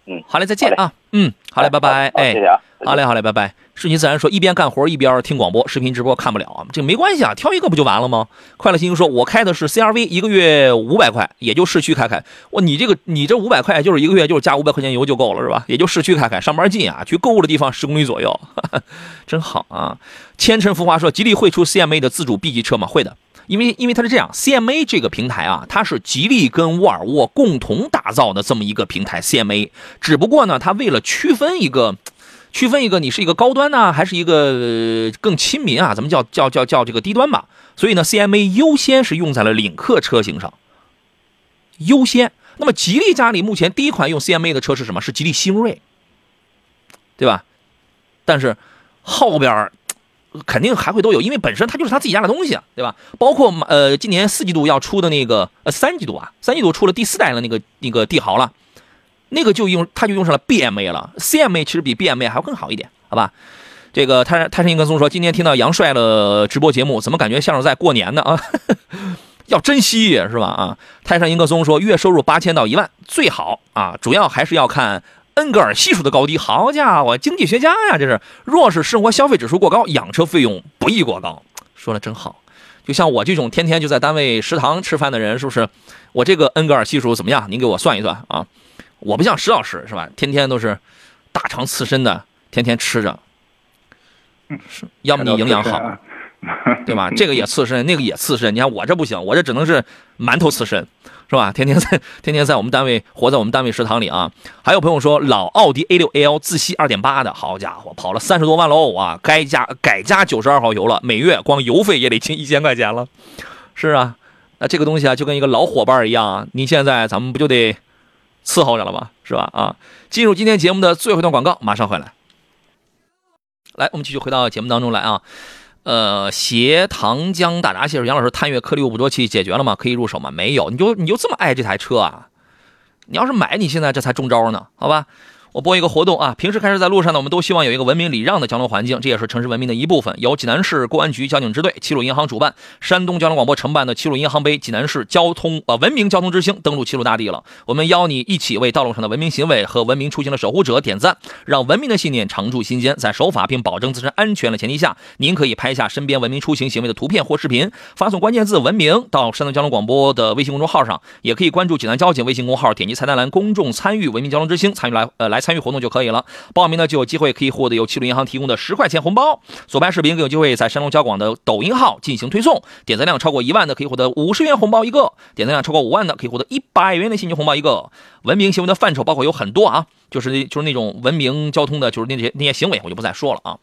嗯好嘞，再见啊。嗯，好嘞，拜拜。哎，谢谢啊。好嘞，好嘞，拜拜。顺其自然说，一边干活一边听广播，视频直播看不了啊，这没关系啊，挑一个不就完了吗？快乐星星说，我开的是 CRV，一个月五百块，也就市区开开。哇，你这个你这五百块就是一个月就是加五百块钱油就够了是吧？也就市区开开，上班近啊，去购物的地方十公里左右，真好啊。千尘浮华说，吉利会出 CMA 的自主 B 级车吗？会的。因为因为它是这样，CMA 这个平台啊，它是吉利跟沃尔沃共同打造的这么一个平台 CMA，只不过呢，它为了区分一个。区分一个你是一个高端呢，还是一个更亲民啊？咱们叫叫叫叫这个低端吧。所以呢，CMA 优先是用在了领克车型上，优先。那么吉利家里目前第一款用 CMA 的车是什么？是吉利星瑞，对吧？但是后边肯定还会都有，因为本身它就是他自己家的东西啊，对吧？包括呃今年四季度要出的那个呃三季度啊，三季度出了第四代的那个那个帝豪了。那个就用，他就用上了 BMA 了，CMA 其实比 BMA 还要更好一点，好吧？这个泰泰山一根松说，今天听到杨帅的直播节目，怎么感觉像是在过年呢啊？要珍惜是吧？啊，泰山一个松说，月收入八千到一万最好啊，主要还是要看恩格尔系数的高低。好家伙，经济学家呀，这是。若是生活消费指数过高，养车费用不宜过高。说的真好，就像我这种天天就在单位食堂吃饭的人，是不是？我这个恩格尔系数怎么样？您给我算一算啊。我不像石老师是吧？天天都是大肠刺身的，天天吃着，是要么你营养好，啊 对吧？这个也刺身，那个也刺身。你看我这不行，我这只能是馒头刺身，是吧？天天在 天天在我们单位活在我们单位食堂里啊。还有朋友说老奥迪 A 六 L 自吸二点八的，好家伙，跑了三十多万喽啊！该加改加九十二号油了，每月光油费也得近一千块钱了。是啊，那这个东西啊，就跟一个老伙伴一样啊。您现在咱们不就得？伺候着了吗，是吧？啊，进入今天节目的最后一段广告，马上回来。来，我们继续回到节目当中来啊。呃，斜糖浆大闸蟹是杨老师探月颗粒物捕捉器解决了吗？可以入手吗？没有，你就你就这么爱这台车啊？你要是买，你现在这才中招呢，好吧？我播一个活动啊！平时开车在路上呢，我们都希望有一个文明礼让的交通环境，这也是城市文明的一部分。由济南市公安局交警支队、齐鲁银行主办，山东交通广播承办的齐鲁银行杯济南市交通呃文明交通之星登陆齐鲁大地了。我们邀你一起为道路上的文明行为和文明出行的守护者点赞，让文明的信念常驻心间。在守法并保证自身安全的前提下，您可以拍下身边文明出行行为的图片或视频，发送关键字“文明”到山东交通广播的微信公众号上，也可以关注济南交警微信公号，点击菜单栏公众参与文明交通之星，参与来呃来参与活动就可以了。报名呢就有机会可以获得由齐鲁银行提供的十块钱红包，所拍视频更有机会在山东交广的抖音号进行推送，点赞量超过一万的可以获得五十元红包一个，点赞量超过五万的可以获得一百元的现金红包一个。文明行为的范畴包括有很多啊，就是就是那种文明交通的，就是那些那些行为，我就不再说了啊。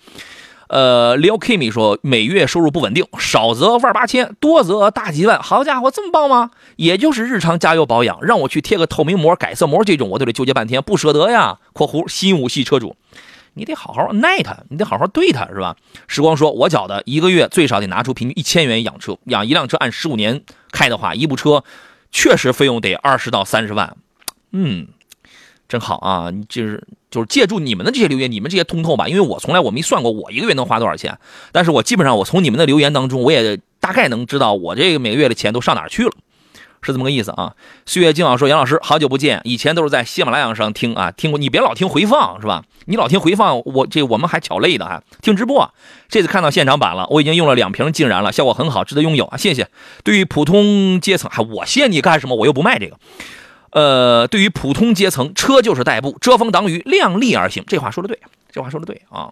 呃，Leo Kimi 说，每月收入不稳定，少则万八千，多则大几万。好家伙，这么棒吗？也就是日常加油保养，让我去贴个透明膜、改色膜这种，我都得纠结半天，不舍得呀。（括弧新五系车主，你得好好耐他，你得好好对他，是吧？）时光说，我觉得一个月最少得拿出平均一千元养车，养一辆车按十五年开的话，一部车确实费用得二十到三十万。嗯。真好啊！就是就是借助你们的这些留言，你们这些通透吧，因为我从来我没算过我一个月能花多少钱，但是我基本上我从你们的留言当中，我也大概能知道我这个每个月的钱都上哪儿去了，是这么个意思啊。岁月静好说，杨老师好久不见，以前都是在喜马拉雅上听啊，听过你别老听回放是吧？你老听回放，我这我们还巧累的哈。听直播，这次看到现场版了，我已经用了两瓶净燃了，效果很好，值得拥有啊，谢谢。对于普通阶层，还我谢你干什么？我又不卖这个。呃，对于普通阶层，车就是代步，遮风挡雨，量力而行。这话说的对，这话说的对啊。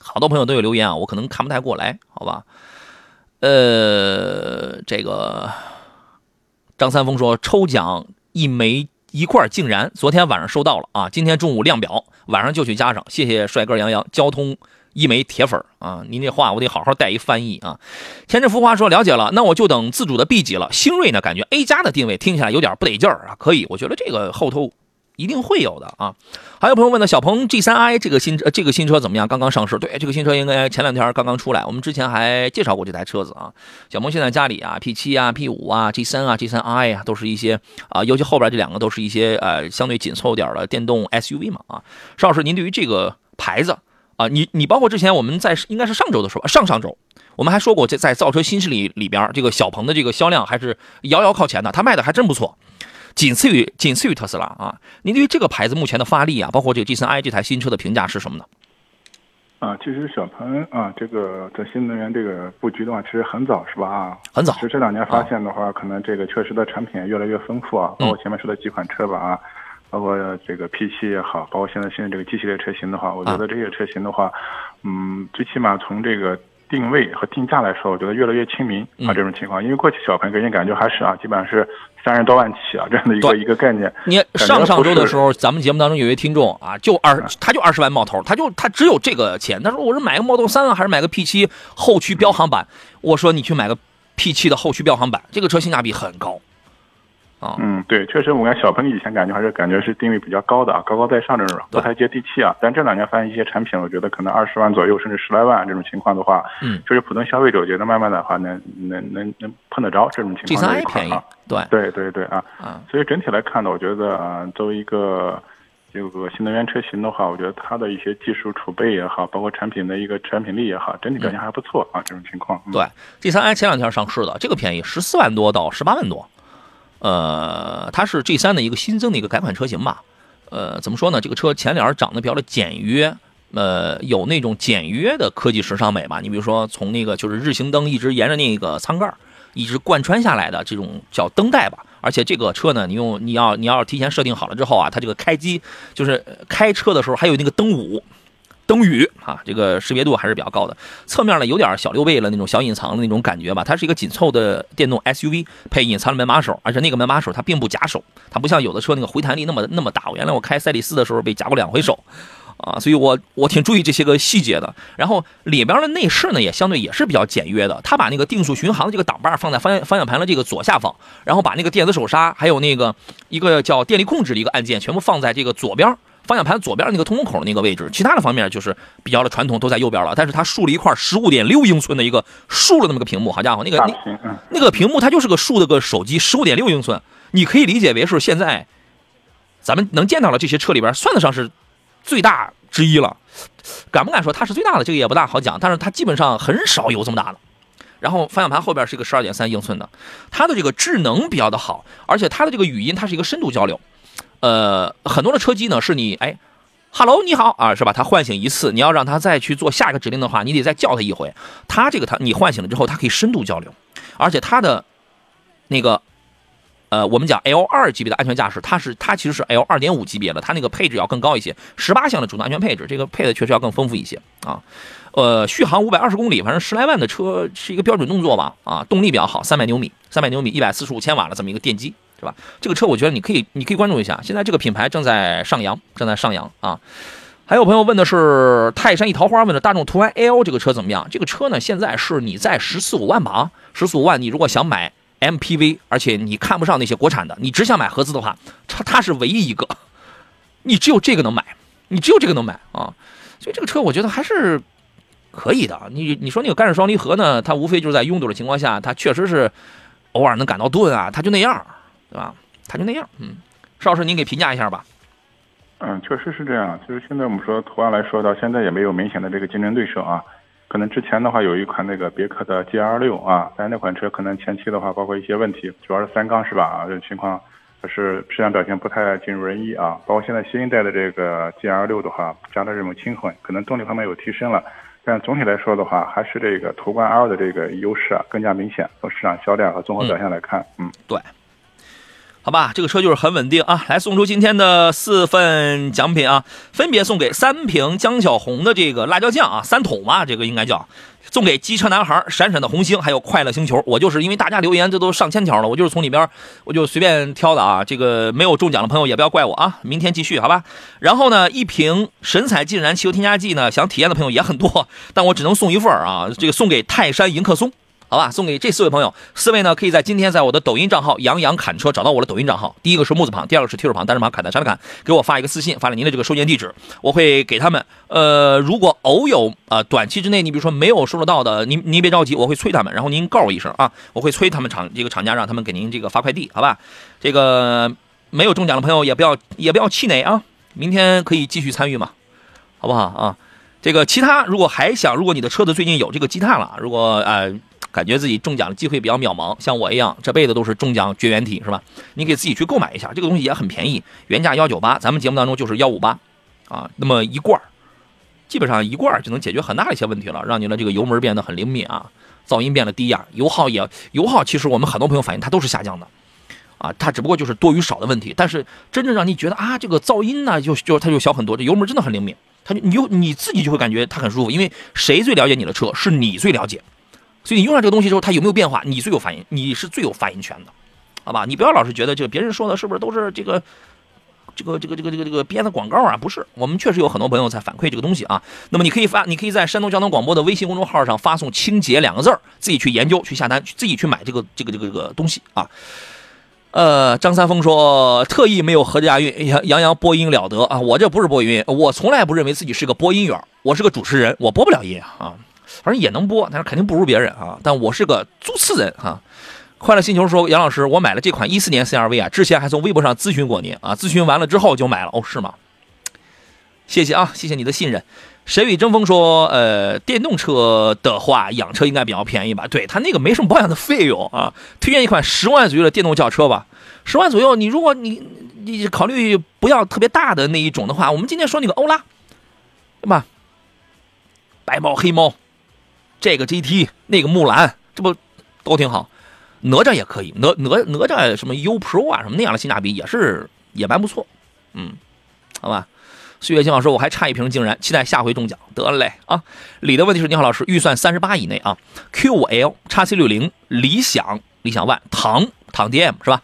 好多朋友都有留言啊，我可能看不太过来，好吧？呃，这个张三丰说抽奖一枚一块竟然，昨天晚上收到了啊，今天中午亮表，晚上就去加上。谢谢帅哥杨洋，交通一枚铁粉啊！您这话我得好好带一翻译啊。天真浮华说了解了，那我就等自主的 B 级了。星瑞呢，感觉 A 加的定位听起来有点不得劲儿啊，可以，我觉得这个后头。一定会有的啊！还有朋友问呢，小鹏 G3i 这个新呃这个新车怎么样？刚刚上市，对，这个新车应该前两天刚刚出来。我们之前还介绍过这台车子啊。小鹏现在家里啊，P7 啊、P5 啊、G3 啊、G3i 啊，都是一些啊，尤其后边这两个都是一些呃相对紧凑点的电动 SUV 嘛啊。邵老师，您对于这个牌子啊，你你包括之前我们在应该是上周的时候，上上周我们还说过，在在造车新势力里边，这个小鹏的这个销量还是遥遥靠前的，它卖的还真不错。仅次于仅次于特斯拉啊！您对于这个牌子目前的发力啊，包括这个 G 三 i 这台新车的评价是什么呢？啊，其实小鹏啊，这个在新能源这个布局的话，其实很早是吧？啊，很早。其实这两年发现的话，可能这个确实的产品越来越丰富啊，包括前面说的几款车吧啊，包括这个 P 七也好，包括现在现在这个 G 系列车型的话，我觉得这些车型的话，嗯，最起码从这个。定位和定价来说，我觉得越来越亲民啊，这种情况，因为过去小鹏给人感觉还是啊，基本上是三十多万起啊这样的一个一个概念。你上上周的时候，咱们节目当中有一位听众啊，就二他就二十万冒头，他就他只有这个钱，他说我是买个 Model 三啊，还是买个 P 七后驱标航版？我说你去买个 P 七的后驱标航版，这个车性价比很高。嗯，对，确实，我看小鹏以前感觉还是感觉是定位比较高的啊，高高在上这种，不太接地气啊。但这两年发现一些产品，我觉得可能二十万左右，甚至十来万这种情况的话，嗯，就是普通消费者觉得慢慢的话能能能能碰得着这种情况。G 三便宜，对对对对啊，所以整体来看呢，我觉得啊，作为一个这个新能源车型的话，我觉得它的一些技术储备也好，包括产品的一个产品力也好，整体表现还不错啊，这种情况。对，G 三 i 前两天上市的，这个便宜，十四万多到十八万多。呃，它是 G 三的一个新增的一个改款车型吧？呃，怎么说呢？这个车前脸长得比较的简约，呃，有那种简约的科技时尚美吧？你比如说，从那个就是日行灯一直沿着那个舱盖一直贯穿下来的这种叫灯带吧。而且这个车呢，你用你要你要提前设定好了之后啊，它这个开机就是开车的时候还有那个灯舞。灯语啊，这个识别度还是比较高的。侧面呢有点小溜背了那种小隐藏的那种感觉吧。它是一个紧凑的电动 SUV，配隐藏的门把手，而且那个门把手它并不夹手，它不像有的车那个回弹力那么那么大。原来我开赛力斯的时候被夹过两回手，啊，所以我我挺注意这些个细节的。然后里边的内饰呢也相对也是比较简约的。它把那个定速巡航的这个挡把放在方向方向盘的这个左下方，然后把那个电子手刹还有那个一个叫电力控制的一个按键全部放在这个左边。方向盘左边那个通风口那个位置，其他的方面就是比较的传统，都在右边了。但是它竖了一块十五点六英寸的一个竖了那么个屏幕，好家伙，那个那那个屏幕它就是个竖的个手机，十五点六英寸，你可以理解为是现在咱们能见到的这些车里边算得上是最大之一了。敢不敢说它是最大的？这个也不大好讲，但是它基本上很少有这么大的。然后方向盘后边是一个十二点三英寸的，它的这个智能比较的好，而且它的这个语音它是一个深度交流。呃，很多的车机呢，是你哎，Hello，你好啊，是吧？它唤醒一次，你要让它再去做下一个指令的话，你得再叫它一回。它这个它你唤醒了之后，它可以深度交流，而且它的那个呃，我们讲 L 二级别的安全驾驶，它是它其实是 L 二点五级别的，它那个配置要更高一些，十八项的主动安全配置，这个配的确实要更丰富一些啊。呃，续航五百二十公里，反正十来万的车是一个标准动作吧啊，动力比较好，三百牛米，三百牛米，一百四十五千瓦的这么一个电机。是吧？这个车我觉得你可以，你可以关注一下。现在这个品牌正在上扬，正在上扬啊。还有朋友问的是泰山一桃花，问的大众途安 L 这个车怎么样？这个车呢，现在是你在十四五万吧？十四五万，你如果想买 MPV，而且你看不上那些国产的，你只想买合资的话，它它是唯一一个，你只有这个能买，你只有这个能买啊。所以这个车我觉得还是可以的。你你说那个干式双离合呢？它无非就是在拥堵的情况下，它确实是偶尔能感到顿啊，它就那样。对吧？他就那样，嗯，邵老师，您给评价一下吧。嗯，确实是这样。就是现在我们说途安来说到现在也没有明显的这个竞争对手啊。可能之前的话有一款那个别克的 GL 六啊，但是那款车可能前期的话，包括一些问题，主要是三缸是吧？啊，这种情况是质量表现不太尽如人意啊。包括现在新一代的这个 GL 六的话，加了这种轻混，可能动力方面有提升了，但总体来说的话，还是这个途观 L 的这个优势啊更加明显。从市场销量和综合表现来看，嗯，对。好吧，这个车就是很稳定啊！来送出今天的四份奖品啊，分别送给三瓶江小红的这个辣椒酱啊，三桶嘛，这个应该叫送给机车男孩闪闪的红星，还有快乐星球。我就是因为大家留言，这都上千条了，我就是从里边我就随便挑的啊。这个没有中奖的朋友也不要怪我啊，明天继续好吧。然后呢，一瓶神采尽燃汽油添加剂呢，想体验的朋友也很多，但我只能送一份啊，这个送给泰山迎客松。好吧，送给这四位朋友，四位呢可以在今天在我的抖音账号杨洋侃车找到我的抖音账号，第一个是木字旁，第二个是提手旁，单人旁，侃的山的侃，给我发一个私信，发了您的这个收件地址，我会给他们。呃，如果偶有啊短期之内，你比如说没有收得到的，您您别着急，我会催他们，然后您告我一声啊，我会催他们厂这个厂家让他们给您这个发快递，好吧？这个没有中奖的朋友也不要也不要气馁啊，明天可以继续参与嘛，好不好啊？这个其他如果还想，如果你的车子最近有这个积碳了，如果呃。感觉自己中奖的机会比较渺茫，像我一样，这辈子都是中奖绝缘体，是吧？你给自己去购买一下，这个东西也很便宜，原价幺九八，咱们节目当中就是幺五八，啊，那么一罐基本上一罐就能解决很大的一些问题了，让你的这个油门变得很灵敏啊，噪音变得低呀，油耗也油耗，其实我们很多朋友反映它都是下降的，啊，它只不过就是多与少的问题，但是真正让你觉得啊，这个噪音呢，就就它就小很多，这油门真的很灵敏，它就你就你自己就会感觉它很舒服，因为谁最了解你的车，是你最了解。所以你用上这个东西之后，它有没有变化？你最有发言，你是最有发言权的，好吧？你不要老是觉得这个别人说的是不是都是这个，这个这个这个这个这个编的广告啊？不是，我们确实有很多朋友在反馈这个东西啊。那么你可以发，你可以在山东交通广播的微信公众号上发送“清洁”两个字儿，自己去研究、去下单、自己去买这个这个这个这个东西啊。呃，张三丰说特意没有合押韵，杨杨洋播音了得啊！我这不是播音，我从来不认为自己是个播音员，我是个主持人，我播不了音啊。反正也能播，但是肯定不如别人啊。但我是个主持人哈。快乐星球说：“杨老师，我买了这款一四年 CRV 啊，之前还从微博上咨询过您啊，咨询完了之后就买了。哦，是吗？谢谢啊，谢谢你的信任。”谁与争锋说：“呃，电动车的话，养车应该比较便宜吧？对他那个没什么保养的费用啊。推荐一款十万左右的电动轿车吧。十万左右，你如果你你考虑不要特别大的那一种的话，我们今天说那个欧拉，对吧？白猫黑猫。”这个 GT 那个木兰，这不都挺好？哪吒也可以，哪哪哪吒什么 U Pro 啊，什么那样的性价比也是也蛮不错。嗯，好吧。岁月静好说，我还差一瓶竟然，期待下回中奖。得嘞啊！李的问题是：你好，老师，预算三十八以内啊，Q5L 叉 C 六零，理想理想 ONE 唐唐 DM 是吧？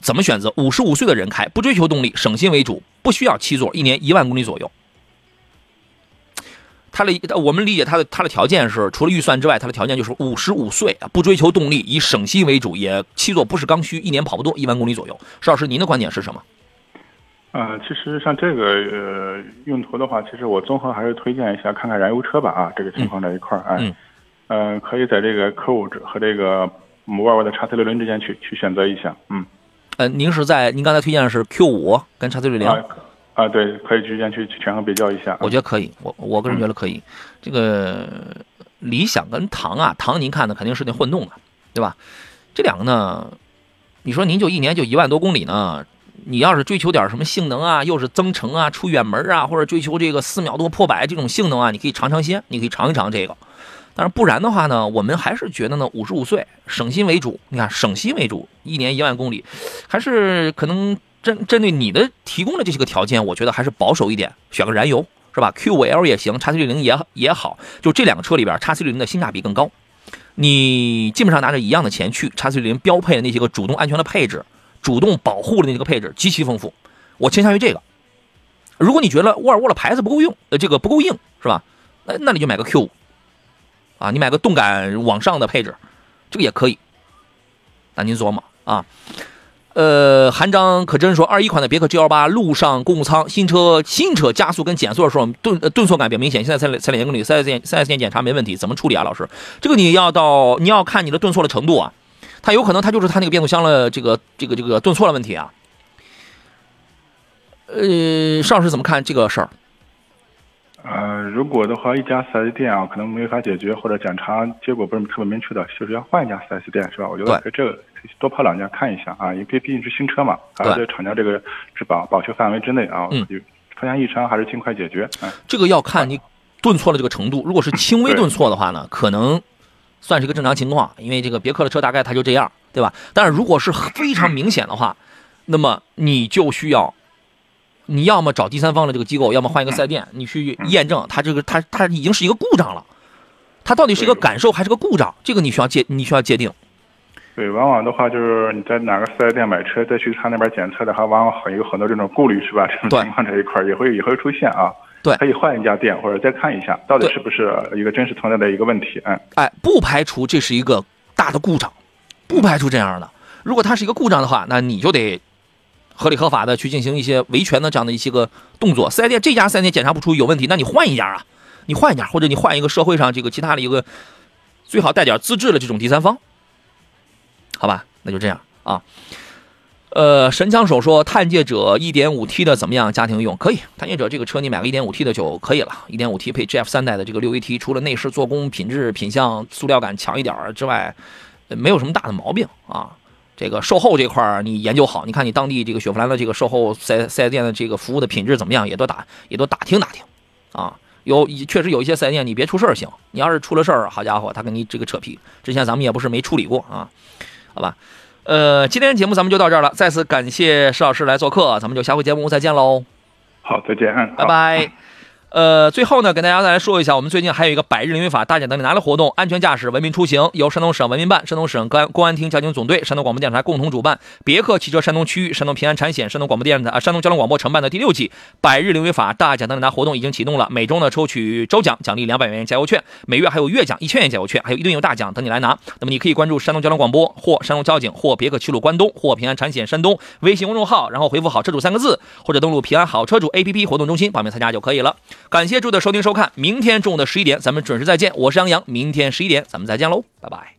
怎么选择？五十五岁的人开，不追求动力，省心为主，不需要七座，一年一万公里左右。他的我们理解他的他的条件是，除了预算之外，他的条件就是五十五岁啊，不追求动力，以省心为主，也七座不是刚需，一年跑不多，一万公里左右。石老师，您的观点是什么？呃，其实像这个呃用途的话，其实我综合还是推荐一下，看看燃油车吧啊，这个情况这一块儿，啊，嗯，可以在这个 Q 和这个沃尔沃的叉 C 六零之间去去选择一下，嗯，呃，您是在您刚才推荐的是 Q 五跟叉 C 六零。啊，对，可以之间去权衡比较一下。我觉得可以，我我个人觉得可以。这个理想跟唐啊，唐您看的肯定是那混动的，对吧？这两个呢，你说您就一年就一万多公里呢，你要是追求点什么性能啊，又是增程啊，出远门啊，或者追求这个四秒多破百这种性能啊，你可以尝尝鲜，你可以尝一尝这个。但是不然的话呢，我们还是觉得呢，五十五岁省心为主。你看，省心为主，一年一万公里，还是可能。针针对你的提供的这些个条件，我觉得还是保守一点，选个燃油是吧？Q5L 也行，叉 C 六零也也好，就这两个车里边，叉 C 六零的性价比更高。你基本上拿着一样的钱去，叉 C 六零标配的那些个主动安全的配置、主动保护的那些个配置极其丰富，我倾向于这个。如果你觉得沃尔沃的牌子不够用，呃，这个不够硬是吧？那那你就买个 Q5，啊，你买个动感往上的配置，这个也可以。那您琢磨啊。呃，韩章可真说，二一款的别克 GL 八路上公务舱新车新车加速跟减速的时候顿顿挫感比较明显，现在才才两千公里，四 S 店四 S 店检查没问题，怎么处理啊？老师，这个你要到你要看你的顿挫的程度啊，它有可能它就是它那个变速箱的这个这个这个顿挫的问题啊。呃，邵老师怎么看这个事儿？呃，如果的话，一家四 S 店啊，可能没法解决，或者检查结果不是特别明确的，就是要换一家四 S 店，是吧？我觉得这个多跑两家看一下啊，因为毕竟是新车嘛，还在厂家这个质保保修范围之内啊。嗯。出现异常还是尽快解决。嗯。这个要看你顿挫的这个程度，如果是轻微顿挫的话呢，可能算是一个正常情况，因为这个别克的车大概它就这样，对吧？但是如果是非常明显的话，那么你就需要。你要么找第三方的这个机构，要么换一个四 S 店，你去验证它这个它它已经是一个故障了，它到底是一个感受还是个故障？这个你需要界你需要界定。对，往往的话就是你在哪个四 S 店买车，再去他那边检测的话，往往很有很多这种顾虑，是吧？这种情况这一块也会也会出现啊。对，可以换一家店或者再看一下，到底是不是一个真实存在的一个问题？嗯，哎，不排除这是一个大的故障，不排除这样的。如果它是一个故障的话，那你就得。合理合法的去进行一些维权的这样的一些个动作，四 S 店这家四 S 店检查不出有问题，那你换一家啊，你换一家，或者你换一个社会上这个其他的一个最好带点资质的这种第三方，好吧，那就这样啊。呃，神枪手说探界者 1.5T 的怎么样？家庭用可以，探界者这个车你买个 1.5T 的就可以了，1.5T 配 GF 三代的这个 6AT，除了内饰做工、品质、品相、塑料感强一点之外，没有什么大的毛病啊。这个售后这块你研究好，你看你当地这个雪佛兰的这个售后四 s 店的这个服务的品质怎么样，也都打也都打听打听，啊，有确实有一些四 S 店你别出事儿行，你要是出了事儿，好家伙，他跟你这个扯皮。之前咱们也不是没处理过啊，好吧，呃，今天节目咱们就到这儿了，再次感谢石老师来做客，咱们就下回节目再见喽。好，再见，拜拜。呃，最后呢，跟大家再来说一下，我们最近还有一个百日零违法大奖等你拿的活动，安全驾驶，文明出行，由山东省文明办、山东省公安公安厅交警总队、山东广播电视台共同主办，别克汽车山东区域、山东平安产险、山东广播电视台啊，山东交通广播承办的第六季百日零违法大奖等你拿活动已经启动了，每周呢抽取周奖，奖励两百元加油券，每月还有月奖一千元加油券，还有一吨油大奖等你来拿。那么你可以关注山东交通广播或山东交警或别克七路关东或平安产险山东微信公众号，然后回复“好车主”三个字，或者登录平安好车主 APP 活动中心报名参加就可以了。感谢诸位的收听收看，明天中午的十一点咱们准时再见，我是杨洋，明天十一点咱们再见喽，拜拜。